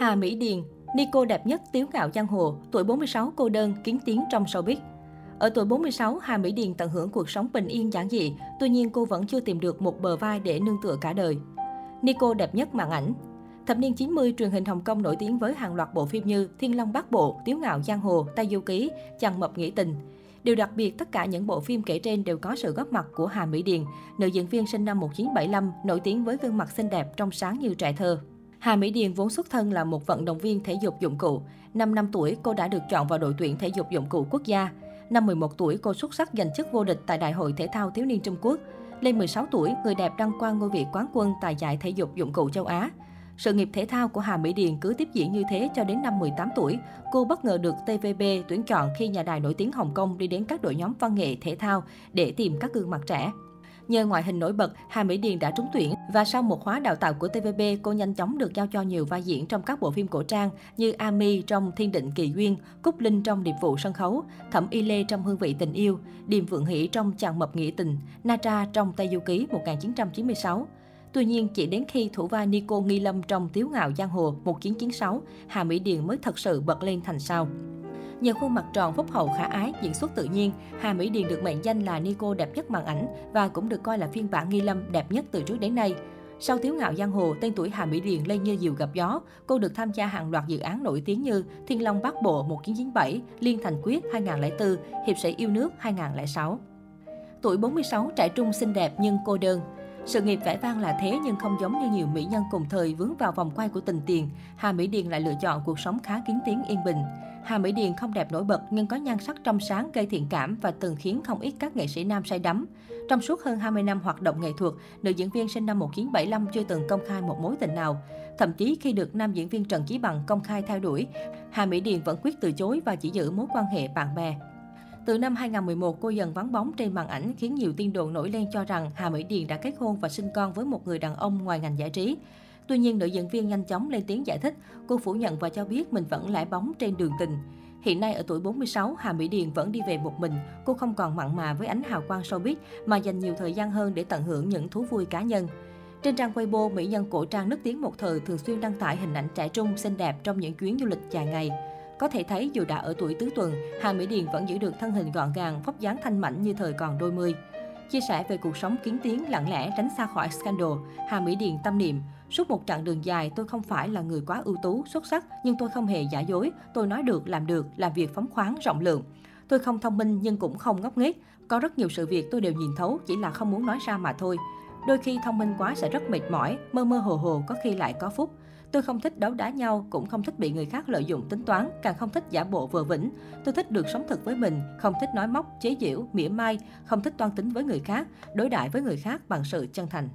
Hà Mỹ Điền, Nico đẹp nhất tiếu ngạo giang hồ, tuổi 46 cô đơn, kiến tiếng trong showbiz. Ở tuổi 46, Hà Mỹ Điền tận hưởng cuộc sống bình yên giản dị, tuy nhiên cô vẫn chưa tìm được một bờ vai để nương tựa cả đời. Nico đẹp nhất màn ảnh. Thập niên 90, truyền hình Hồng Kông nổi tiếng với hàng loạt bộ phim như Thiên Long Bát Bộ, Tiếu Ngạo Giang Hồ, Tây Du Ký, Chàng Mập Nghĩa Tình. Điều đặc biệt, tất cả những bộ phim kể trên đều có sự góp mặt của Hà Mỹ Điền, nữ diễn viên sinh năm 1975, nổi tiếng với gương mặt xinh đẹp trong sáng như trẻ thơ. Hà Mỹ Điền vốn xuất thân là một vận động viên thể dục dụng cụ. Năm năm tuổi, cô đã được chọn vào đội tuyển thể dục dụng cụ quốc gia. Năm 11 tuổi, cô xuất sắc giành chức vô địch tại Đại hội Thể thao Thiếu niên Trung Quốc. Lên 16 tuổi, người đẹp đăng quang ngôi vị quán quân tại giải thể dục dụng cụ châu Á. Sự nghiệp thể thao của Hà Mỹ Điền cứ tiếp diễn như thế cho đến năm 18 tuổi. Cô bất ngờ được TVB tuyển chọn khi nhà đài nổi tiếng Hồng Kông đi đến các đội nhóm văn nghệ thể thao để tìm các gương mặt trẻ. Nhờ ngoại hình nổi bật, Hà Mỹ Điền đã trúng tuyển và sau một khóa đào tạo của TVB, cô nhanh chóng được giao cho nhiều vai diễn trong các bộ phim cổ trang như Ami trong Thiên định kỳ duyên, Cúc Linh trong Điệp vụ sân khấu, Thẩm Y Lê trong Hương vị tình yêu, Điềm Vượng Hỷ trong Chàng mập nghĩa tình, Natra trong Tây Du ký 1996. Tuy nhiên, chỉ đến khi thủ vai Nico Nghi Lâm trong Tiếu Ngạo Giang Hồ 1996, Hà Mỹ Điền mới thật sự bật lên thành sao. Nhờ khuôn mặt tròn phúc hậu khả ái, diễn xuất tự nhiên, Hà Mỹ Điền được mệnh danh là Nico đẹp nhất màn ảnh và cũng được coi là phiên bản nghi lâm đẹp nhất từ trước đến nay. Sau thiếu Ngạo Giang Hồ, tên tuổi Hà Mỹ Điền lên như diều gặp gió. Cô được tham gia hàng loạt dự án nổi tiếng như Thiên Long Bát Bộ 1997, Liên Thành Quyết 2004, Hiệp sĩ yêu nước 2006. Tuổi 46 trẻ trung xinh đẹp nhưng cô đơn. Sự nghiệp vẻ vang là thế nhưng không giống như nhiều mỹ nhân cùng thời vướng vào vòng quay của tình tiền. Hà Mỹ Điền lại lựa chọn cuộc sống khá kiến tiếng yên bình. Hà Mỹ Điền không đẹp nổi bật nhưng có nhan sắc trong sáng gây thiện cảm và từng khiến không ít các nghệ sĩ nam say đắm. Trong suốt hơn 20 năm hoạt động nghệ thuật, nữ diễn viên sinh năm 1975 chưa từng công khai một mối tình nào. Thậm chí khi được nam diễn viên Trần Chí Bằng công khai theo đuổi, Hà Mỹ Điền vẫn quyết từ chối và chỉ giữ mối quan hệ bạn bè. Từ năm 2011, cô dần vắng bóng trên màn ảnh khiến nhiều tin đồn nổi lên cho rằng Hà Mỹ Điền đã kết hôn và sinh con với một người đàn ông ngoài ngành giải trí. Tuy nhiên, nữ diễn viên nhanh chóng lên tiếng giải thích, cô phủ nhận và cho biết mình vẫn lãi bóng trên đường tình. Hiện nay ở tuổi 46, Hà Mỹ Điền vẫn đi về một mình. Cô không còn mặn mà với ánh hào quang showbiz mà dành nhiều thời gian hơn để tận hưởng những thú vui cá nhân. Trên trang Weibo, mỹ nhân cổ trang nức tiếng một thời thường xuyên đăng tải hình ảnh trẻ trung xinh đẹp trong những chuyến du lịch dài ngày. Có thể thấy dù đã ở tuổi tứ tuần, Hà Mỹ Điền vẫn giữ được thân hình gọn gàng, vóc dáng thanh mảnh như thời còn đôi mươi. Chia sẻ về cuộc sống kiến tiến lặng lẽ tránh xa khỏi scandal, Hà Mỹ Điền tâm niệm, suốt một chặng đường dài tôi không phải là người quá ưu tú, xuất sắc, nhưng tôi không hề giả dối, tôi nói được, làm được, làm việc phóng khoáng, rộng lượng. Tôi không thông minh nhưng cũng không ngốc nghếch, có rất nhiều sự việc tôi đều nhìn thấu, chỉ là không muốn nói ra mà thôi. Đôi khi thông minh quá sẽ rất mệt mỏi, mơ mơ hồ hồ có khi lại có phúc. Tôi không thích đấu đá nhau, cũng không thích bị người khác lợi dụng tính toán, càng không thích giả bộ vừa vĩnh. Tôi thích được sống thật với mình, không thích nói móc, chế giễu, mỉa mai, không thích toan tính với người khác, đối đãi với người khác bằng sự chân thành.